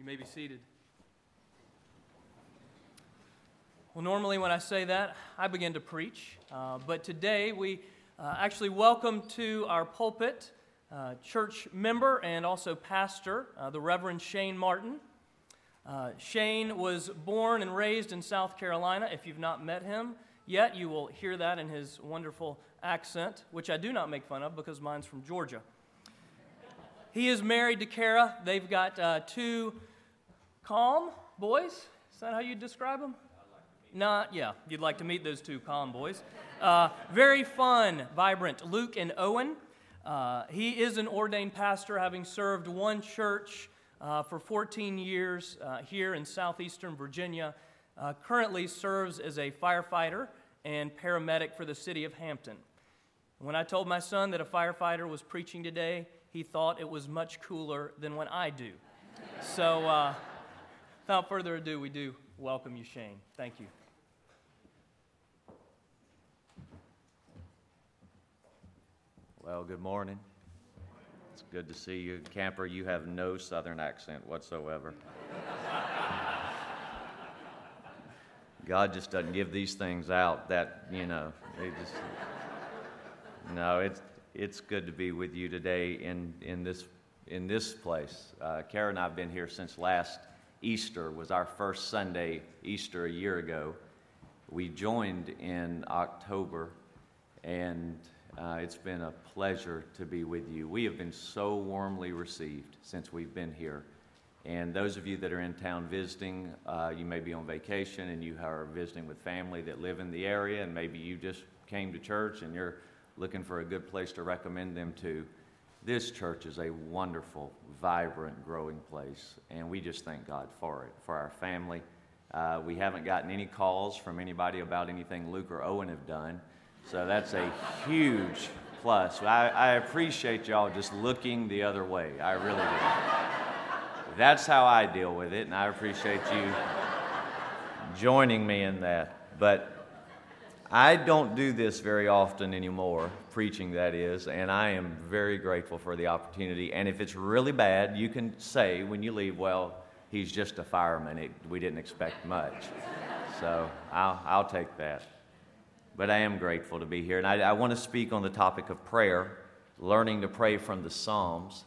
You may be seated. Well, normally when I say that, I begin to preach. Uh, but today we uh, actually welcome to our pulpit uh, church member and also pastor, uh, the Reverend Shane Martin. Uh, Shane was born and raised in South Carolina. If you've not met him yet, you will hear that in his wonderful accent, which I do not make fun of because mine's from Georgia. He is married to Kara. They've got uh, two calm boys. Is that how you describe them? Not, yeah, you'd like to meet those two calm boys. Uh, very fun, vibrant. Luke and Owen. Uh, he is an ordained pastor, having served one church uh, for 14 years uh, here in southeastern Virginia. Uh, currently serves as a firefighter and paramedic for the city of Hampton. When I told my son that a firefighter was preaching today, he thought it was much cooler than what I do. so, uh, without further ado, we do welcome you, Shane. Thank you. Well, good morning. It's good to see you. Camper, you have no southern accent whatsoever. God just doesn't give these things out that, you know, they just. No, it's, it's good to be with you today in, in, this, in this place. Uh, and I have been here since last Easter, was our first Sunday Easter a year ago. We joined in October, and uh, it's been a pleasure to be with you. We have been so warmly received since we've been here. And those of you that are in town visiting, uh, you may be on vacation and you are visiting with family that live in the area, and maybe you just came to church and you're looking for a good place to recommend them to. This church is a wonderful, vibrant, growing place, and we just thank God for it, for our family. Uh, we haven't gotten any calls from anybody about anything Luke or Owen have done. So that's a huge plus. I, I appreciate y'all just looking the other way. I really do. That's how I deal with it, and I appreciate you joining me in that. But I don't do this very often anymore, preaching that is, and I am very grateful for the opportunity. And if it's really bad, you can say when you leave, well, he's just a fireman. It, we didn't expect much. So I'll, I'll take that but I am grateful to be here. And I, I want to speak on the topic of prayer, learning to pray from the Psalms.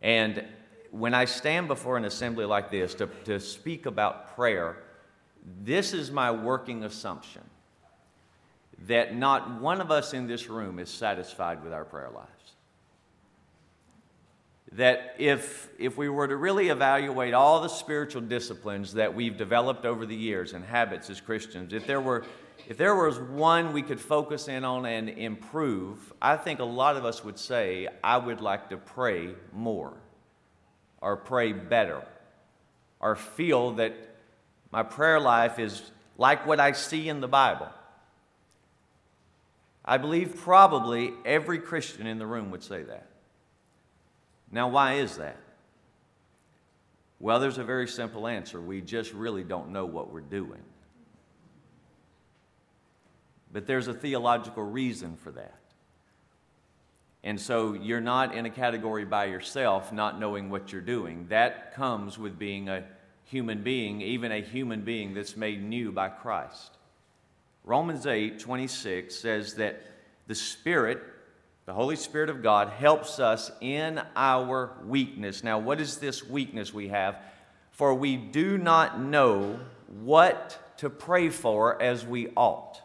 And when I stand before an assembly like this to, to speak about prayer, this is my working assumption that not one of us in this room is satisfied with our prayer lives. That if, if we were to really evaluate all the spiritual disciplines that we've developed over the years and habits as Christians, if there were if there was one we could focus in on and improve, I think a lot of us would say, I would like to pray more, or pray better, or feel that my prayer life is like what I see in the Bible. I believe probably every Christian in the room would say that. Now, why is that? Well, there's a very simple answer. We just really don't know what we're doing. But there's a theological reason for that. And so you're not in a category by yourself, not knowing what you're doing. That comes with being a human being, even a human being that's made new by Christ. Romans 8 26 says that the Spirit, the Holy Spirit of God, helps us in our weakness. Now, what is this weakness we have? For we do not know what to pray for as we ought.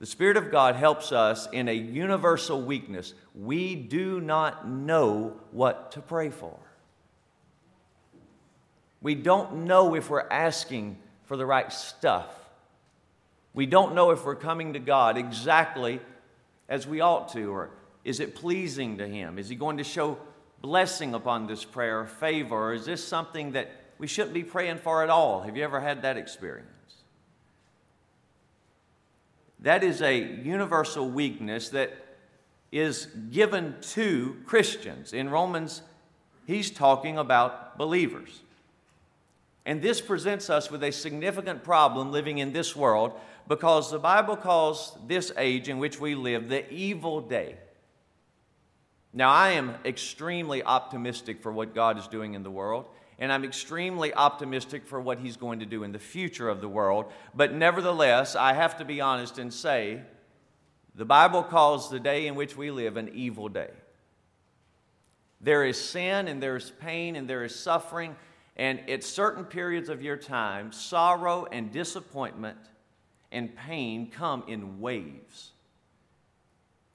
The Spirit of God helps us in a universal weakness. We do not know what to pray for. We don't know if we're asking for the right stuff. We don't know if we're coming to God exactly as we ought to, or is it pleasing to Him? Is He going to show blessing upon this prayer, favor, or is this something that we shouldn't be praying for at all? Have you ever had that experience? That is a universal weakness that is given to Christians. In Romans, he's talking about believers. And this presents us with a significant problem living in this world because the Bible calls this age in which we live the evil day. Now, I am extremely optimistic for what God is doing in the world, and I'm extremely optimistic for what He's going to do in the future of the world. But nevertheless, I have to be honest and say the Bible calls the day in which we live an evil day. There is sin, and there is pain, and there is suffering, and at certain periods of your time, sorrow and disappointment and pain come in waves.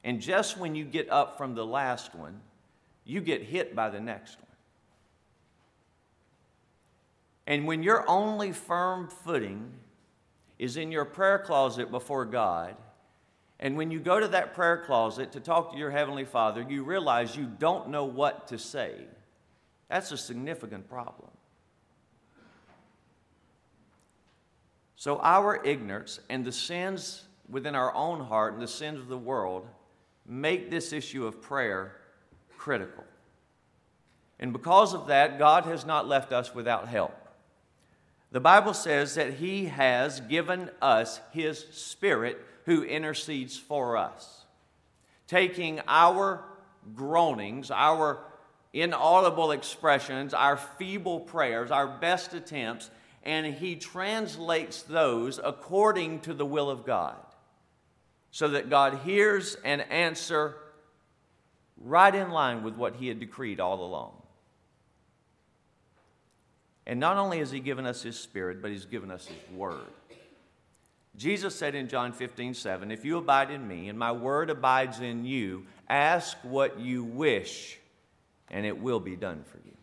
And just when you get up from the last one, you get hit by the next one. And when your only firm footing is in your prayer closet before God, and when you go to that prayer closet to talk to your Heavenly Father, you realize you don't know what to say. That's a significant problem. So, our ignorance and the sins within our own heart and the sins of the world make this issue of prayer critical. And because of that, God has not left us without help. The Bible says that He has given us His Spirit who intercedes for us, taking our groanings, our inaudible expressions, our feeble prayers, our best attempts, and He translates those according to the will of God so that God hears and answer right in line with what He had decreed all along. And not only has He given us His Spirit, but He's given us His Word. Jesus said in John 15, 7, If you abide in me and my word abides in you, ask what you wish, and it will be done for you.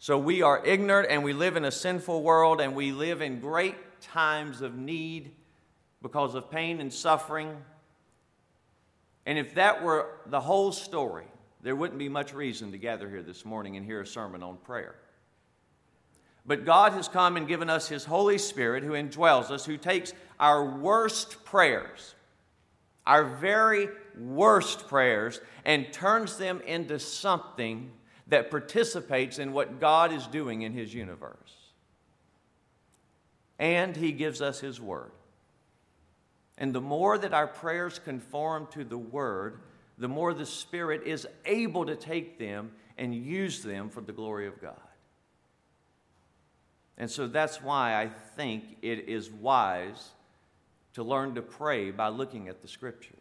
So we are ignorant and we live in a sinful world and we live in great times of need because of pain and suffering. And if that were the whole story, there wouldn't be much reason to gather here this morning and hear a sermon on prayer. But God has come and given us His Holy Spirit who indwells us, who takes our worst prayers, our very worst prayers, and turns them into something that participates in what God is doing in His universe. And He gives us His Word. And the more that our prayers conform to the Word, the more the Spirit is able to take them and use them for the glory of God. And so that's why I think it is wise to learn to pray by looking at the Scriptures.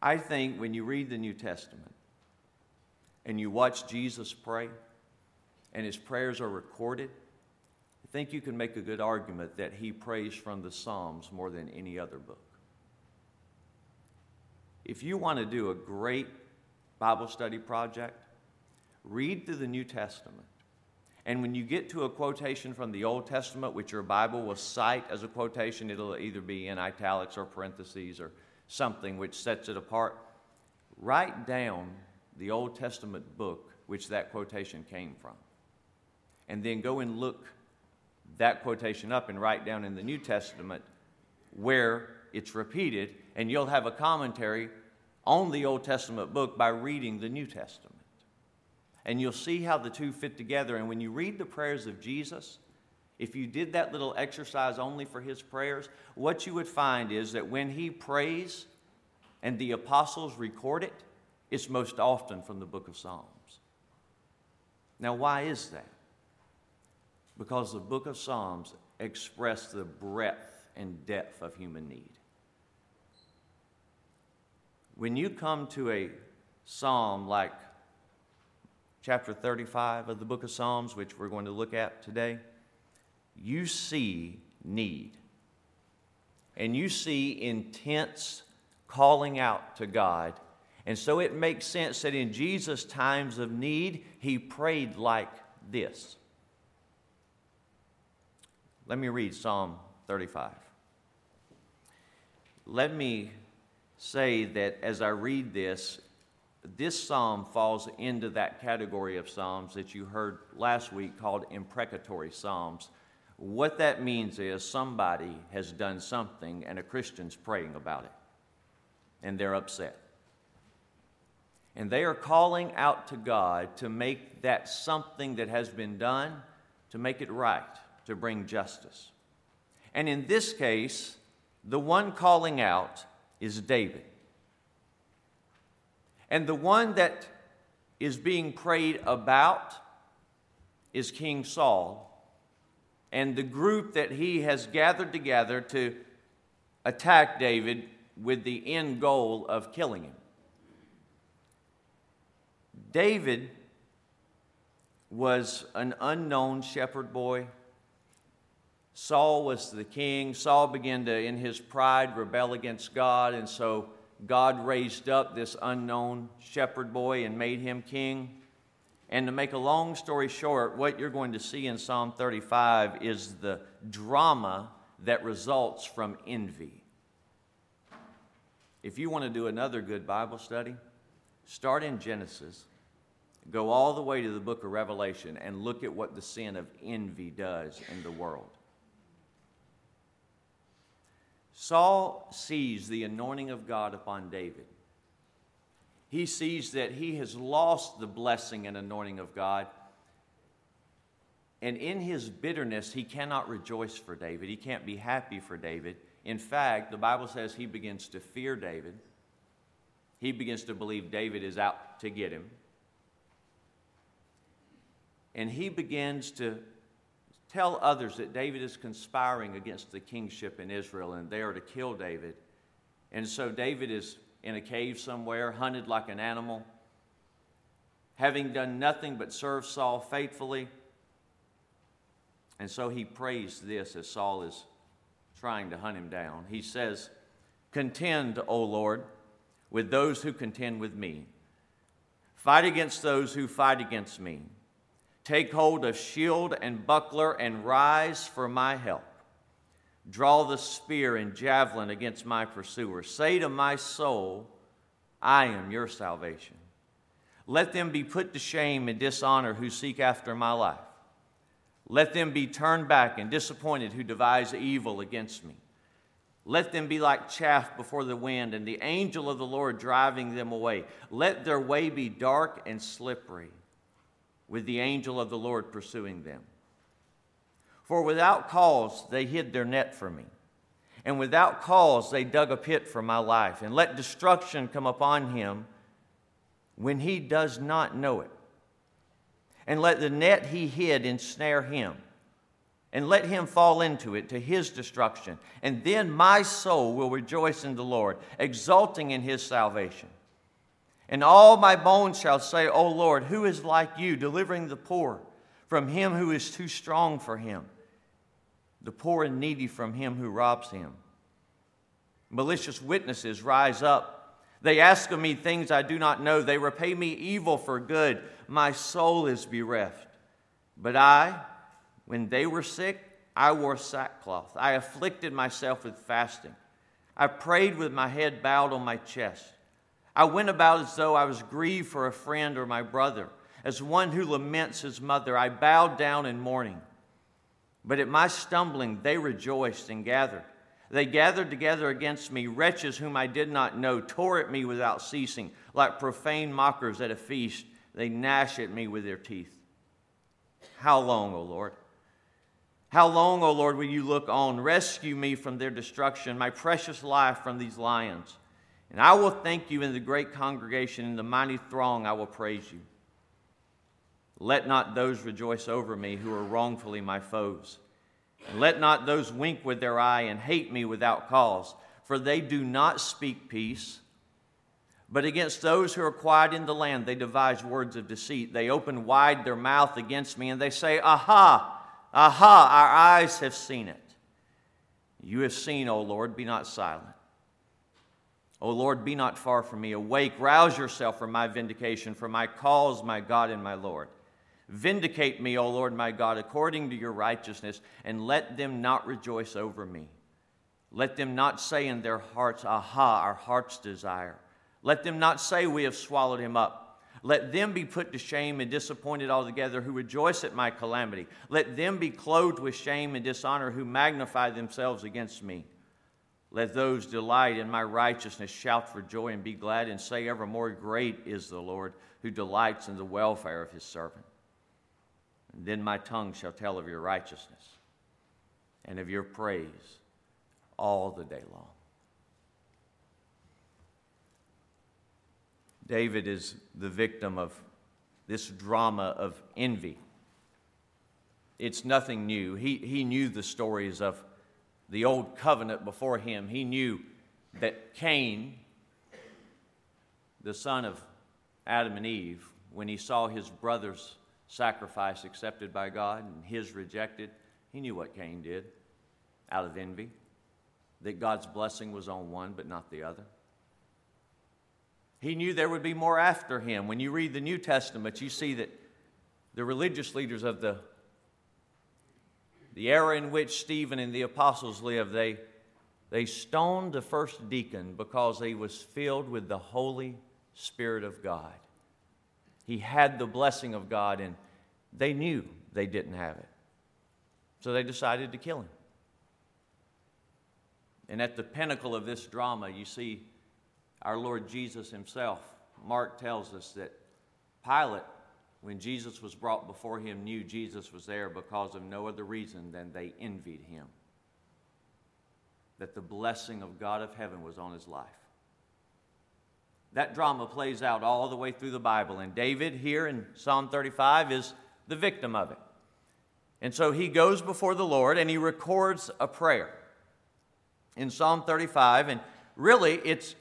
I think when you read the New Testament and you watch Jesus pray and his prayers are recorded, I think you can make a good argument that he prays from the Psalms more than any other book. If you want to do a great Bible study project, read through the New Testament. And when you get to a quotation from the Old Testament, which your Bible will cite as a quotation, it'll either be in italics or parentheses or something which sets it apart. Write down the Old Testament book which that quotation came from. And then go and look that quotation up and write down in the New Testament where it's repeated, and you'll have a commentary on the Old Testament book by reading the New Testament. And you'll see how the two fit together. And when you read the prayers of Jesus, if you did that little exercise only for his prayers, what you would find is that when he prays and the apostles record it, it's most often from the book of Psalms. Now, why is that? because the book of Psalms express the breadth and depth of human need. When you come to a psalm like chapter 35 of the book of Psalms, which we're going to look at today, you see need. And you see intense calling out to God. And so it makes sense that in Jesus' times of need, he prayed like this. Let me read Psalm 35. Let me say that as I read this, this psalm falls into that category of psalms that you heard last week called imprecatory psalms. What that means is somebody has done something and a Christian's praying about it, and they're upset. And they are calling out to God to make that something that has been done, to make it right to bring justice. And in this case, the one calling out is David. And the one that is being prayed about is King Saul and the group that he has gathered together to attack David with the end goal of killing him. David was an unknown shepherd boy. Saul was the king. Saul began to, in his pride, rebel against God, and so God raised up this unknown shepherd boy and made him king. And to make a long story short, what you're going to see in Psalm 35 is the drama that results from envy. If you want to do another good Bible study, start in Genesis, go all the way to the book of Revelation, and look at what the sin of envy does in the world. Saul sees the anointing of God upon David he sees that he has lost the blessing and anointing of God. And in his bitterness, he cannot rejoice for David. He can't be happy for David. In fact, the Bible says he begins to fear David. He begins to believe David is out to get him. And he begins to tell others that David is conspiring against the kingship in Israel and they are to kill David. And so David is in a cave somewhere, hunted like an animal, having done nothing but serve Saul faithfully. And so he prays this as Saul is trying to hunt him down. He says, Contend, O Lord, with those who contend with me. Fight against those who fight against me. Take hold of shield and buckler and rise for my help. Draw the spear and javelin against my pursuer. Say to my soul, I am your salvation. Let them be put to shame and dishonor who seek after my life. Let them be turned back and disappointed who devise evil against me. Let them be like chaff before the wind, and the angel of the Lord driving them away. Let their way be dark and slippery, with the angel of the Lord pursuing them. For without cause they hid their net for me, and without cause they dug a pit for my life, and let destruction come upon him when he does not know it. And let the net he hid ensnare him, and let him fall into it to his destruction. And then my soul will rejoice in the Lord, exulting in his salvation. And all my bones shall say, O Lord, who is like you, delivering the poor from him who is too strong for him? The poor and needy from him who robs him. Malicious witnesses rise up. They ask of me things I do not know. They repay me evil for good. My soul is bereft. But I, when they were sick, I wore sackcloth. I afflicted myself with fasting. I prayed with my head bowed on my chest. I went about as though I was grieved for a friend or my brother, as one who laments his mother. I bowed down in mourning. But at my stumbling, they rejoiced and gathered. They gathered together against me, wretches whom I did not know, tore at me without ceasing. Like profane mockers at a feast, they gnash at me with their teeth. How long, O Lord? How long, O Lord, will you look on? Rescue me from their destruction, my precious life from these lions. And I will thank you in the great congregation, in the mighty throng, I will praise you. Let not those rejoice over me who are wrongfully my foes. And let not those wink with their eye and hate me without cause, for they do not speak peace. But against those who are quiet in the land, they devise words of deceit. They open wide their mouth against me, and they say, Aha, aha, our eyes have seen it. You have seen, O Lord, be not silent. O Lord, be not far from me. Awake, rouse yourself for my vindication, for my cause, my God and my Lord. Vindicate me, O Lord my God, according to your righteousness, and let them not rejoice over me. Let them not say in their hearts, Aha, our heart's desire. Let them not say, We have swallowed him up. Let them be put to shame and disappointed altogether who rejoice at my calamity. Let them be clothed with shame and dishonor who magnify themselves against me. Let those delight in my righteousness shout for joy and be glad and say evermore, Great is the Lord who delights in the welfare of his servant. And then my tongue shall tell of your righteousness and of your praise all the day long. David is the victim of this drama of envy. It's nothing new. He, he knew the stories of the old covenant before him. He knew that Cain, the son of Adam and Eve, when he saw his brother's sacrifice accepted by God and his rejected, he knew what Cain did out of envy, that God's blessing was on one but not the other. He knew there would be more after him. When you read the New Testament, you see that the religious leaders of the, the era in which Stephen and the apostles lived, they, they stoned the first deacon because he was filled with the Holy Spirit of God. He had the blessing of God, and they knew they didn't have it. So they decided to kill him. And at the pinnacle of this drama, you see our Lord Jesus himself. Mark tells us that Pilate, when Jesus was brought before him, knew Jesus was there because of no other reason than they envied him. That the blessing of God of heaven was on his life. That drama plays out all the way through the Bible, and David here in Psalm 35 is the victim of it. And so he goes before the Lord and he records a prayer in Psalm 35, and really it's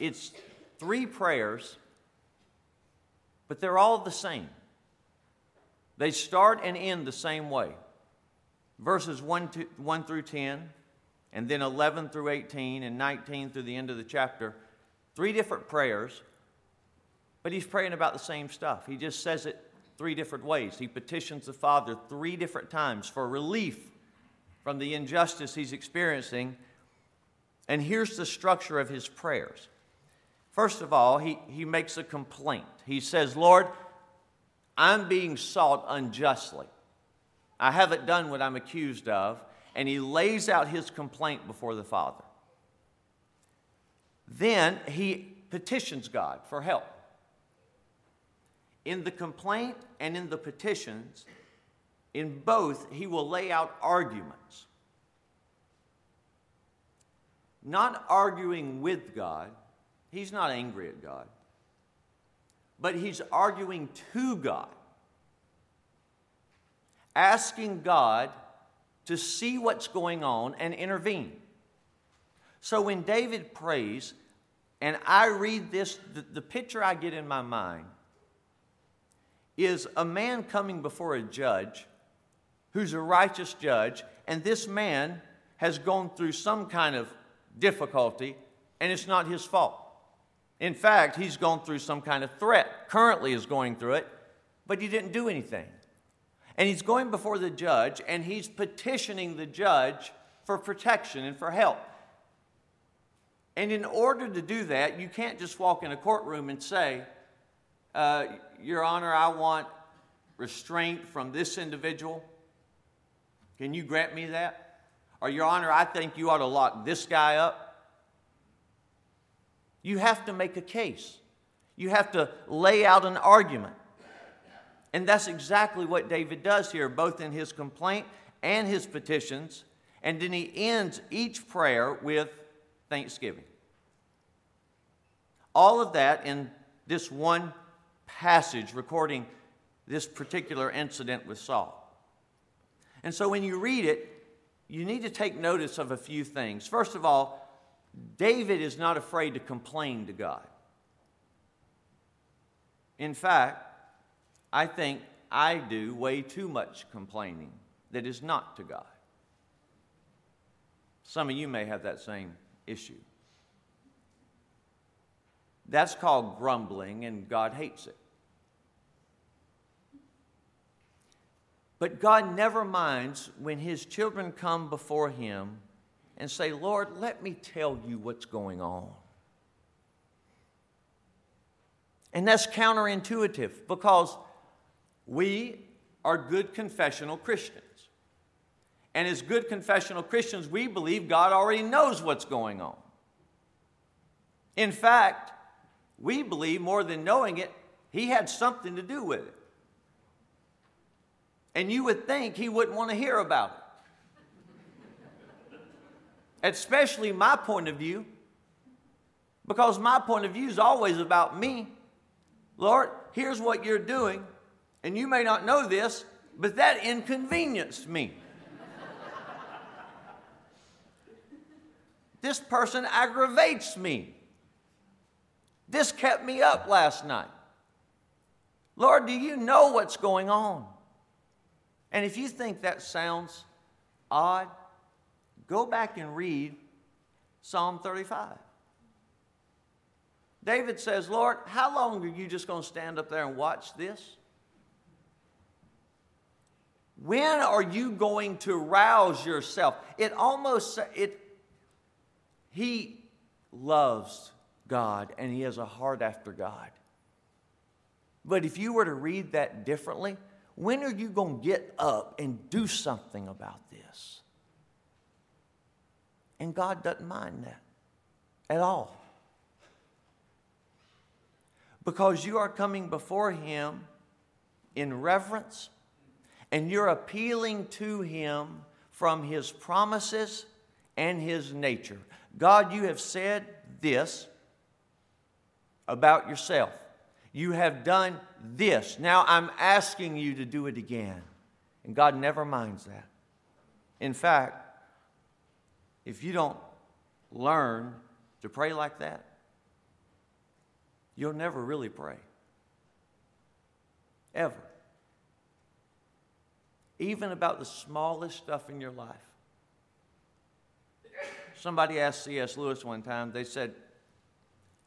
it's three prayers, but they're all the same. They start and end the same way. Verses 1, to, 1 through 10, and then 11 through 18, and 19 through the end of the chapter. Three different prayers, but he's praying about the same stuff. He just says it three different ways. He petitions the Father three different times for relief from the injustice he's experiencing. And here's the structure of his prayers First of all, he, he makes a complaint. He says, Lord, I'm being sought unjustly. I haven't done what I'm accused of. And he lays out his complaint before the Father. Then he petitions God for help. In the complaint and in the petitions, in both, he will lay out arguments. Not arguing with God, He's not angry at God, but he's arguing to God, asking God to see what's going on and intervene. So when David prays, and I read this, the, the picture I get in my mind is a man coming before a judge who's a righteous judge, and this man has gone through some kind of difficulty, and it's not his fault. In fact, he's gone through some kind of threat, currently is going through it, but he didn't do anything. And he's going before the judge and he's petitioning the judge for protection and for help. And in order to do that, you can't just walk in a courtroom and say, uh, Your Honor, I want restraint from this individual. Can you grant me that? Or, Your Honor, I think you ought to lock this guy up. You have to make a case, you have to lay out an argument. And that's exactly what David does here, both in his complaint and his petitions. And then he ends each prayer with thanksgiving. All of that in this one passage recording this particular incident with Saul. And so when you read it, you need to take notice of a few things. First of all, David is not afraid to complain to God. In fact, I think I do way too much complaining that is not to God. Some of you may have that same issue. That's called grumbling, and God hates it. But God never minds when His children come before Him and say, Lord, let me tell you what's going on. And that's counterintuitive because we are good confessional Christians. And as good confessional Christians, we believe God already knows what's going on. In fact, we believe more than knowing it, He had something to do with it. And you would think He wouldn't want to hear about it especially my point of view, Because my point of view is always about me. Lord, here's what you're doing, and you may not know this, but that inconvenienced me. This person aggravates me. This kept me up last night. Lord, do you know what's going on? And if you think that sounds odd, go back and read Psalm 35. David says, Lord, how long are you just going to stand up there and watch this? When are you going to rouse yourself? It almost it he loves God and he has a heart after God. But if you were to read that differently, when are you going to get up and do something about this? And God doesn't mind that at all. Because you are coming before Him in reverence and you're appealing to Him from His promises and His nature. God, you have said this about yourself. You have done this. Now I'm asking you to do it again. And God never minds that. In fact, if you don't learn to pray like that, you'll never really pray. Ever. Even about the smallest stuff in your life. Somebody asked C.S. Lewis one time, they said,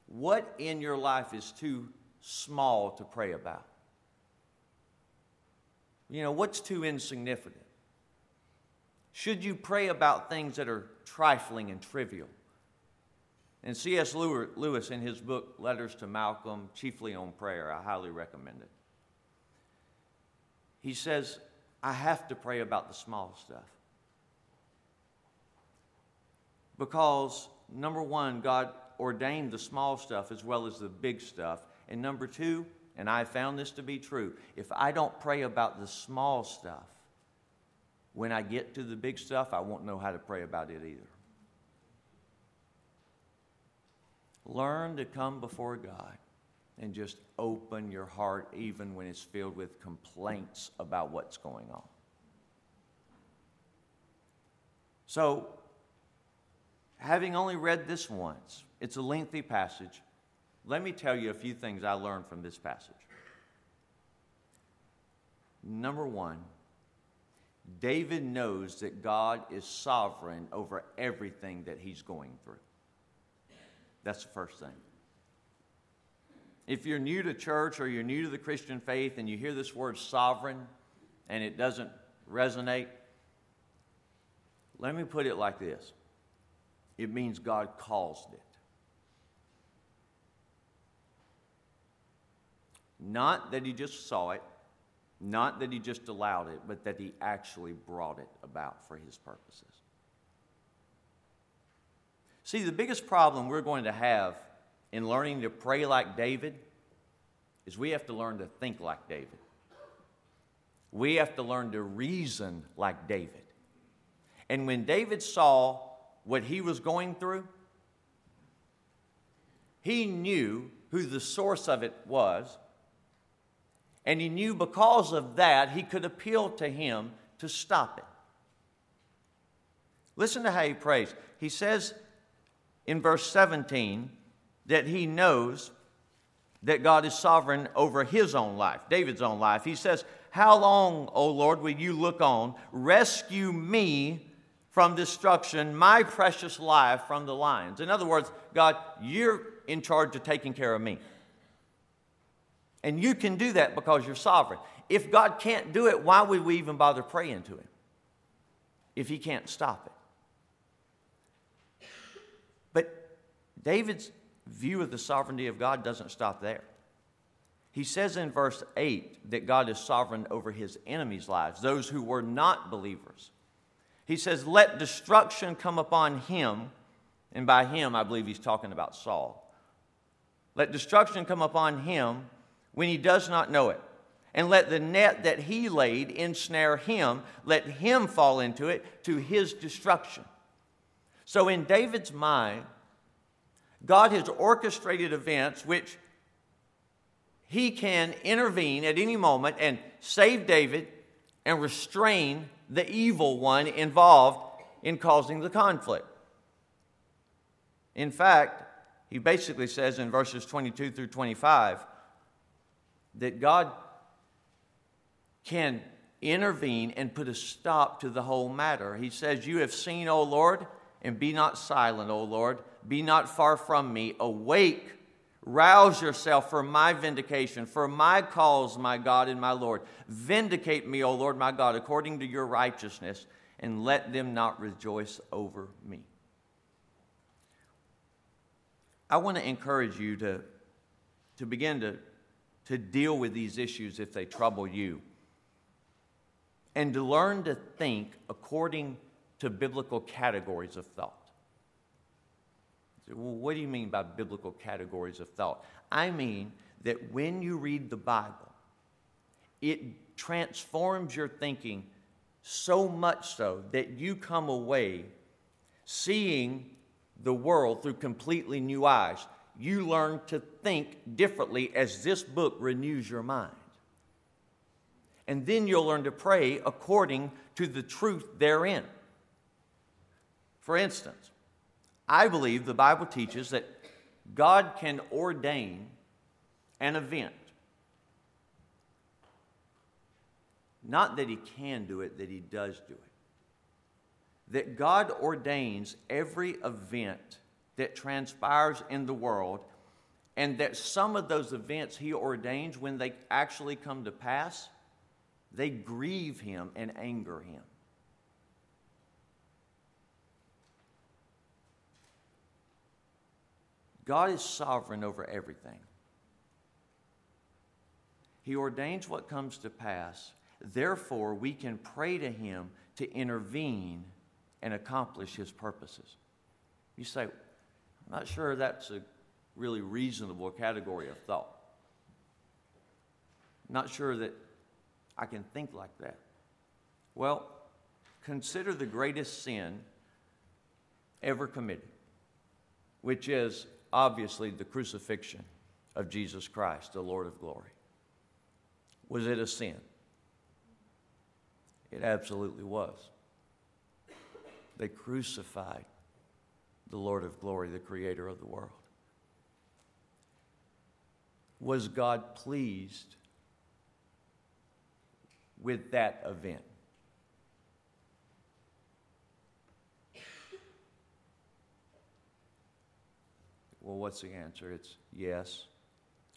What in your life is too small to pray about? You know, what's too insignificant? Should you pray about things that are trifling and trivial? And C.S. Lewis, in his book, Letters to Malcolm, chiefly on prayer, I highly recommend it. He says, I have to pray about the small stuff. Because, number one, God ordained the small stuff as well as the big stuff. And number two, and I found this to be true, if I don't pray about the small stuff, when I get to the big stuff, I won't know how to pray about it either. Learn to come before God and just open your heart even when it's filled with complaints about what's going on. So, having only read this once, it's a lengthy passage. Let me tell you a few things I learned from this passage. Number one, David knows that God is sovereign over everything that he's going through. That's the first thing. If you're new to church or you're new to the Christian faith and you hear this word sovereign and it doesn't resonate, let me put it like this it means God caused it. Not that he just saw it, not that he just allowed it, but that he actually brought it about for his purposes. See, the biggest problem we're going to have in learning to pray like David is we have to learn to think like David. We have to learn to reason like David. And when David saw what he was going through, he knew who the source of it was and he knew because of that, he could appeal to him to stop it. Listen to how he prays. He says in verse 17 that he knows that God is sovereign over his own life, David's own life. He says, How long, O Lord, will you look on? Rescue me from destruction, my precious life from the lions. In other words, God, you're in charge of taking care of me. And you can do that because you're sovereign. If God can't do it, why would we even bother praying to Him? If He can't stop it. But David's view of the sovereignty of God doesn't stop there. He says in verse 8 that God is sovereign over his enemies' lives, those who were not believers. He says, Let destruction come upon him. And by him, I believe he's talking about Saul. Let destruction come upon him when he does not know it. And let the net that he laid ensnare him, let him fall into it to his destruction. So, in David's mind, God has orchestrated events which he can intervene at any moment and save David and restrain the evil one involved in causing the conflict. In fact, he basically says in verses 22 through 25 that God can intervene and put a stop to the whole matter. He says, You have seen, O Lord, and be not silent, O Lord. Be not far from me. Awake, rouse yourself for my vindication, for my cause, my God and my Lord. Vindicate me, O Lord, my God, according to your righteousness, and let them not rejoice over me. I want to encourage you to, to begin to, to deal with these issues if they trouble you and to learn to think according to biblical categories of thought. Well, what do you mean by biblical categories of thought? I mean that when you read the Bible, it transforms your thinking so much so that you come away seeing the world through completely new eyes. You learn to think differently as this book renews your mind. And then you'll learn to pray according to the truth therein. For instance, I believe the Bible teaches that God can ordain an event. Not that He can do it, that He does do it that God ordains every event that transpires in the world, and that some of those events He ordains, when they actually come to pass, they grieve Him and anger Him. God is sovereign over everything. He ordains what comes to pass. Therefore, we can pray to Him to intervene and accomplish his purposes. You say, I'm not sure that's a really reasonable category of thought. Not sure that I can think like that. Well, consider the greatest sin ever committed, which is obviously the crucifixion of Jesus Christ, the Lord of glory. Was it a sin? It absolutely was. They crucified the Lord of glory, the creator of the world. Was God pleased with that event? Well, what's the answer? It's yes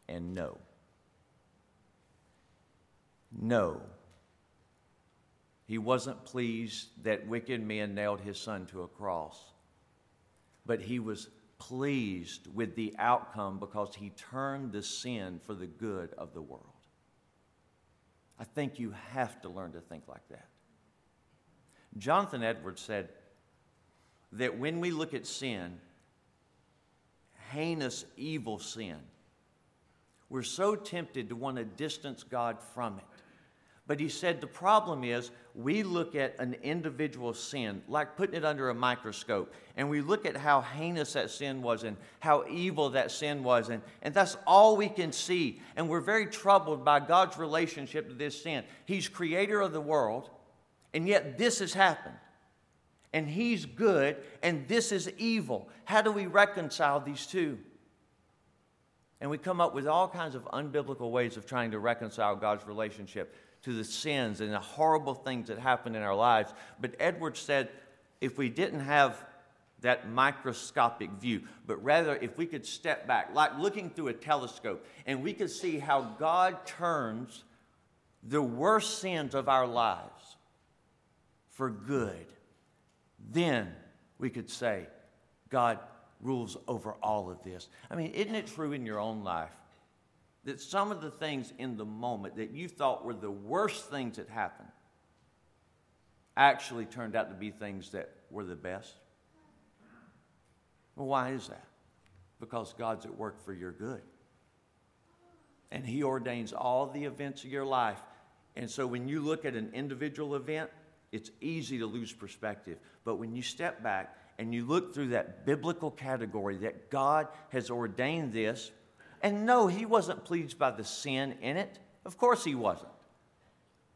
and no. No. He wasn't pleased that wicked men nailed his son to a cross, but he was pleased with the outcome because he turned the sin for the good of the world. I think you have to learn to think like that. Jonathan Edwards said that when we look at sin, heinous, evil sin, we're so tempted to want to distance God from it. But he said the problem is we look at an individual sin, like putting it under a microscope, and we look at how heinous that sin was and how evil that sin was, and, and that's all we can see. And we're very troubled by God's relationship to this sin. He's creator of the world, and yet this has happened. And he's good, and this is evil. How do we reconcile these two? And we come up with all kinds of unbiblical ways of trying to reconcile God's relationship to the sins and the horrible things that happen in our lives. But Edwards said if we didn't have that microscopic view, but rather if we could step back, like looking through a telescope, and we could see how God turns the worst sins of our lives for good, then we could say, God rules over all of this. I mean, isn't it true in your own life? that some of the things in the moment that you thought were the worst things that happened actually turned out to be things that were the best? Well, why is that? Because God's at work for your good. And He ordains all the events of your life. And so when you look at an individual event, it's easy to lose perspective. But when you step back and you look through that biblical category that God has ordained this, and no, He wasn't pleased by the sin in it. Of course, He wasn't.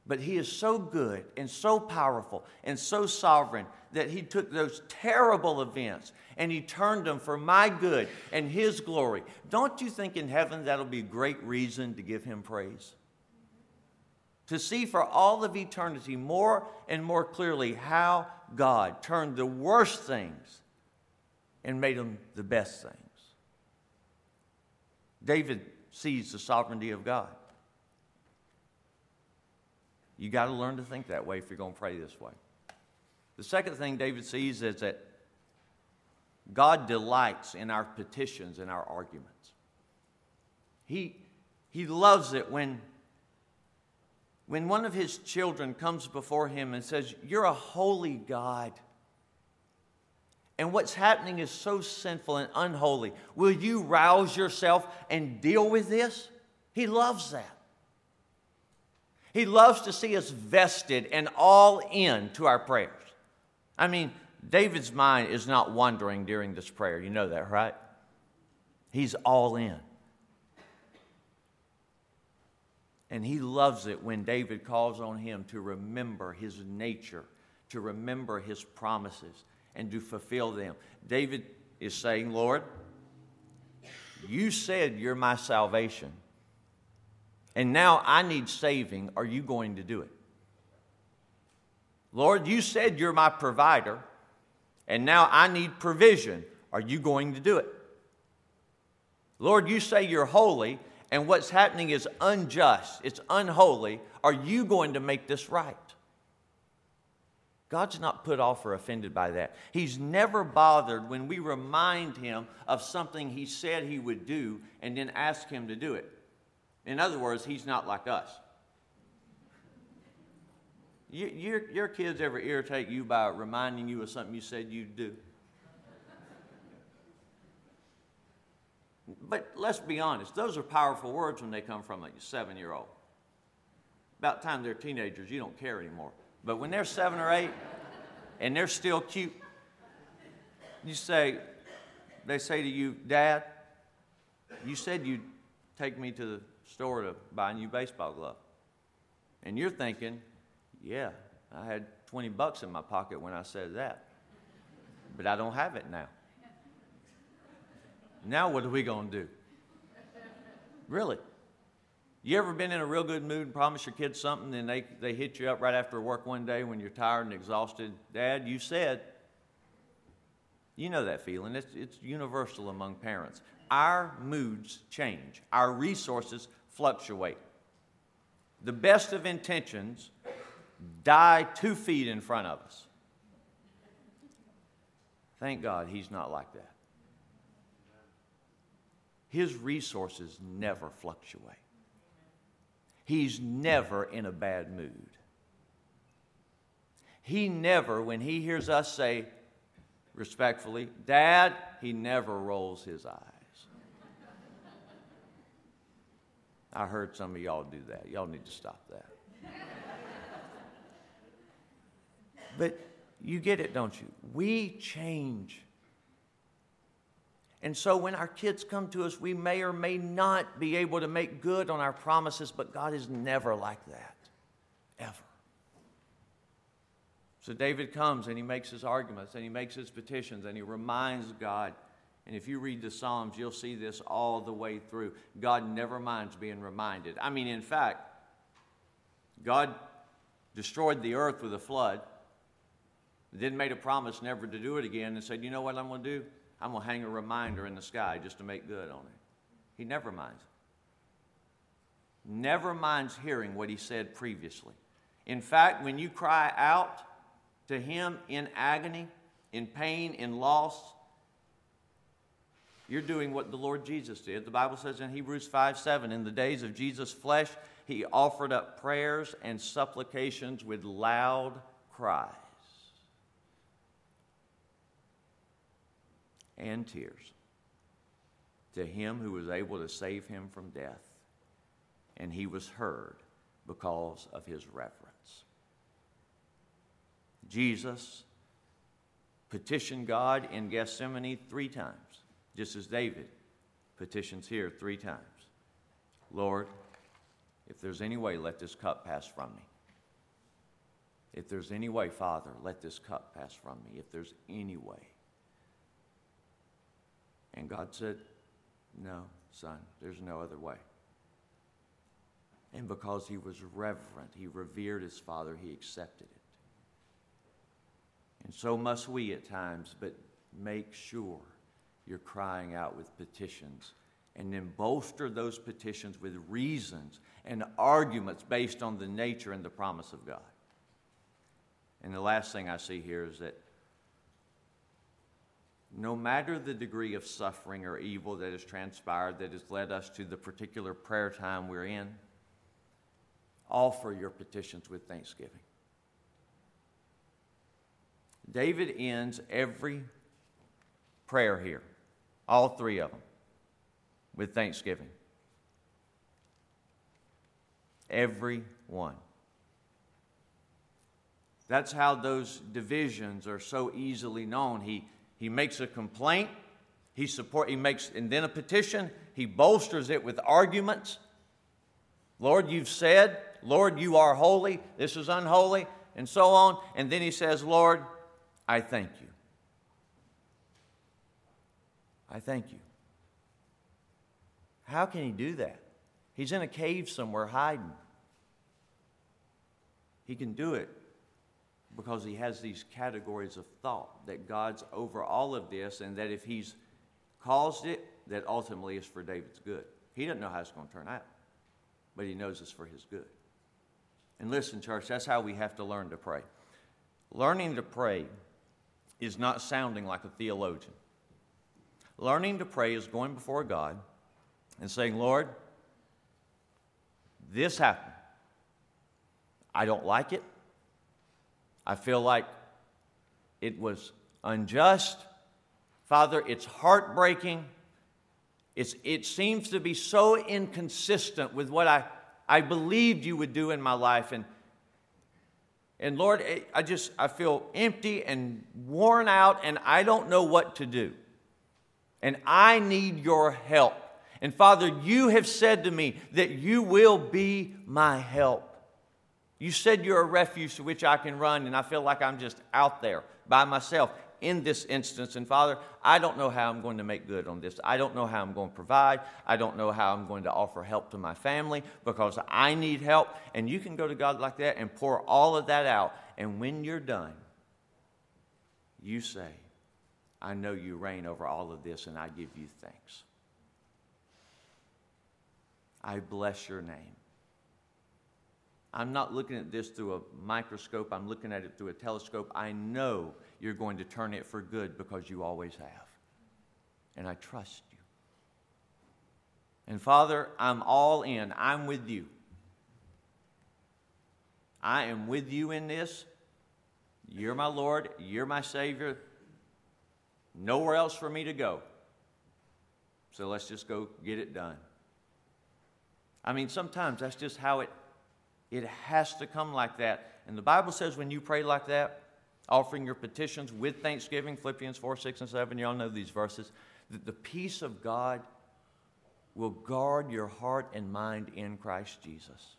But He is so good and so powerful and so sovereign that He took those terrible events and He turned them for my good and His glory. Don't you think in heaven that'll be great reason to give Him praise? To see for all of eternity more and more clearly how God turned the worst things and made them the best things. David sees the sovereignty of God. You got to learn to think that way if you're going to pray this way. The second thing David sees is that God delights in our petitions and our arguments. He, he loves it when, when one of his children comes before him and says, You're a holy God. And what's happening is so sinful and unholy. Will you rouse yourself and deal with this? He loves that. He loves to see us vested and all in to our prayers. I mean, David's mind is not wandering during this prayer. You know that, right? He's all in. And he loves it when David calls on him to remember his nature, to remember his promises, and to fulfill them. David is saying, Lord, you said you're my salvation. And now I need saving. Are you going to do it? Lord, you said you're my provider, and now I need provision. Are you going to do it? Lord, you say you're holy, and what's happening is unjust, it's unholy. Are you going to make this right? God's not put off or offended by that. He's never bothered when we remind him of something he said he would do and then ask him to do it. In other words, he's not like us. You, your, your kids ever irritate you by reminding you of something you said you'd do? But let's be honest, those are powerful words when they come from a seven year old. About time they're teenagers, you don't care anymore. But when they're seven or eight and they're still cute, you say, they say to you, Dad, you said you'd take me to the store to buy a new baseball glove. And you're thinking, yeah, I had 20 bucks in my pocket when I said that. But I don't have it now. Now, what are we going to do? Really? You ever been in a real good mood and promise your kids something and they, they hit you up right after work one day when you're tired and exhausted? Dad, you said. You know that feeling. It's, it's universal among parents. Our moods change, our resources fluctuate. The best of intentions die two feet in front of us. Thank God he's not like that. His resources never fluctuate. He's never in a bad mood. He never, when he hears us say respectfully, Dad, he never rolls his eyes. I heard some of y'all do that. Y'all need to stop that. but you get it, don't you? We change. And so when our kids come to us, we may or may not be able to make good on our promises, but God is never like that, ever. So David comes and he makes his arguments and he makes his petitions and he reminds God and if you read the Psalms, you'll see this all the way through. God never minds being reminded. I mean, in fact, God destroyed the earth with a flood, then made a promise never to do it again, and said, You know what I'm going to do? I'm going to hang a reminder in the sky just to make good on it. He never minds. Never minds hearing what he said previously. In fact, when you cry out to him in agony, in pain, in loss, you're doing what the Lord Jesus did. The Bible says in Hebrews 5 7, in the days of Jesus' flesh, he offered up prayers and supplications with loud cries and tears to him who was able to save him from death. And he was heard because of his reverence. Jesus petitioned God in Gethsemane three times, just as David petitions here three times. Lord, if there's any way, let this cup pass from me. If there's any way, Father, let this cup pass from me. If there's any way. And God said, No, son, there's no other way. And because he was reverent, he revered his father, he accepted it. And so must we at times, but make sure you're crying out with petitions and then bolster those petitions with reasons and arguments based on the nature and the promise of God. And the last thing I see here is that no matter the degree of suffering or evil that has transpired that has led us to the particular prayer time we're in, offer your petitions with thanksgiving. David ends every prayer here, all three of them, with thanksgiving. Every one. That's how those divisions are so easily known. He, he makes a complaint, he support, he makes, and then a petition. He bolsters it with arguments. Lord, you've said, Lord, you are holy, this is unholy, and so on. And then he says, Lord, I thank you. I thank you. How can he do that? He's in a cave somewhere hiding. He can do it because he has these categories of thought that God's over all of this and that if he's caused it, that ultimately is for David's good. He doesn't know how it's going to turn out, but he knows it's for his good. And listen, church, that's how we have to learn to pray. Learning to pray is not sounding like a theologian. Learning to pray is going before God and saying, Lord, this happened. I don't like it. I feel like it was unjust. Father, it's heartbreaking. It's, it seems to be so inconsistent with what I, I believed you would do in my life. And and Lord, I just I feel empty and worn out and I don't know what to do. And I need your help. And Father, you have said to me that you will be my help. You said you're a refuge to which I can run, and I feel like I'm just out there by myself in this instance. And Father, I don't know how I'm going to make good on this. I don't know how I'm going to provide. I don't know how I'm going to offer help to my family because I need help. And you can go to God like that and pour all of that out. And when you're done, you say, I know you reign over all of this, and I give you thanks. I bless your name. I'm not looking at this through a microscope, I'm looking at it through a telescope. I know you're going to turn it for good because you always have. And I trust you. And Father, I'm all in. I'm with you. I am with you in this. You're my Lord. You're my Savior. Nowhere else for me to go. So let's just go get it done. I mean, sometimes that's just how it it has to come like that. And the Bible says when you pray like that, offering your petitions with thanksgiving, Philippians 4, 6, and 7, y'all know these verses, that the peace of God will guard your heart and mind in Christ Jesus.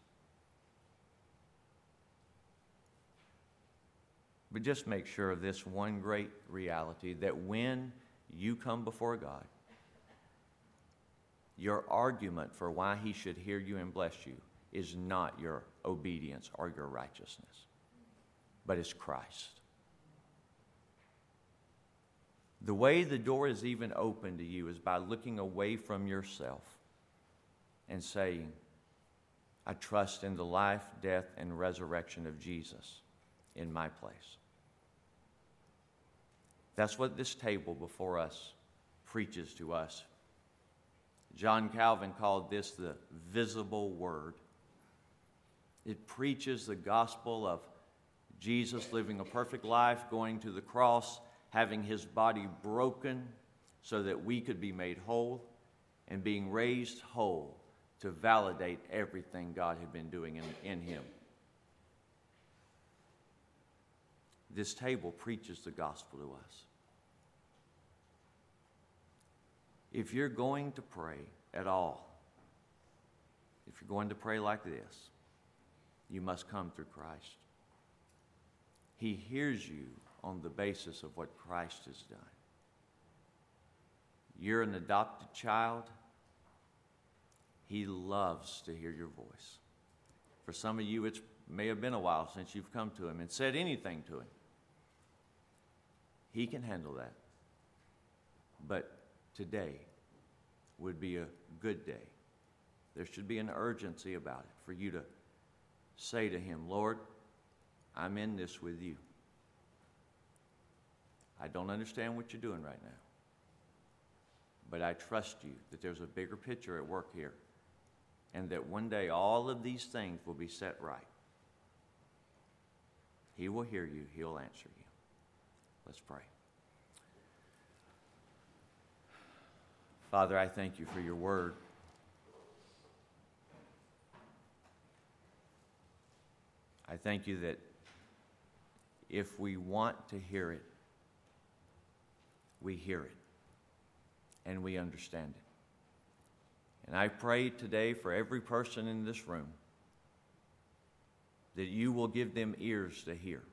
But just make sure of this one great reality that when you come before God, your argument for why He should hear you and bless you is not your obedience or your righteousness, but it's Christ. The way the door is even open to you is by looking away from yourself and saying, I trust in the life, death, and resurrection of Jesus in my place. That's what this table before us preaches to us. John Calvin called this the visible word. It preaches the gospel of Jesus living a perfect life, going to the cross, having his body broken so that we could be made whole, and being raised whole to validate everything God had been doing in, in him. this table preaches the gospel to us. If you're going to pray at all, if you're going to pray like this, you must come through Christ. He hears you on the basis of what Christ has done. You're an adopted child. He loves to hear your voice. For some of you, it may have been a while since you've come to Him and said anything to Him. He can handle that. But today would be a good day. There should be an urgency about it for you to say to Him, Lord, I'm in this with you. I don't understand what you're doing right now. But I trust you that there's a bigger picture at work here and that one day all of these things will be set right. He will hear you, He'll answer you. Let's pray. Father, I thank you for your word. I thank you that if we want to hear it, we hear it and we understand it. And I pray today for every person in this room that you will give them ears to hear.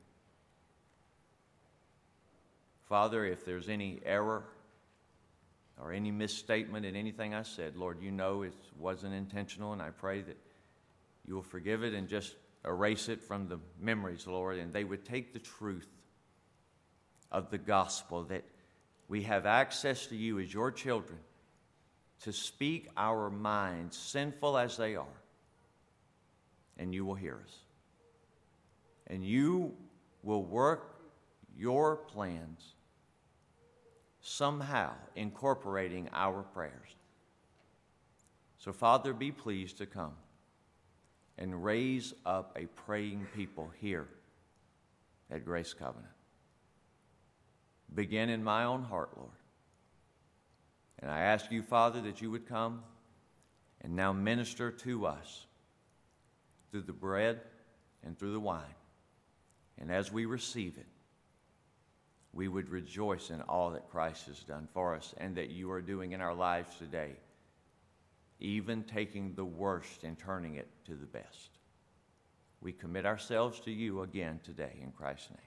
Father, if there's any error or any misstatement in anything I said, Lord, you know it wasn't intentional, and I pray that you will forgive it and just erase it from the memories, Lord, and they would take the truth of the gospel that we have access to you as your children to speak our minds, sinful as they are, and you will hear us. And you will work your plans somehow incorporating our prayers. So, Father, be pleased to come and raise up a praying people here at Grace Covenant. Begin in my own heart, Lord. And I ask you, Father, that you would come and now minister to us through the bread and through the wine. And as we receive it, we would rejoice in all that Christ has done for us and that you are doing in our lives today, even taking the worst and turning it to the best. We commit ourselves to you again today in Christ's name.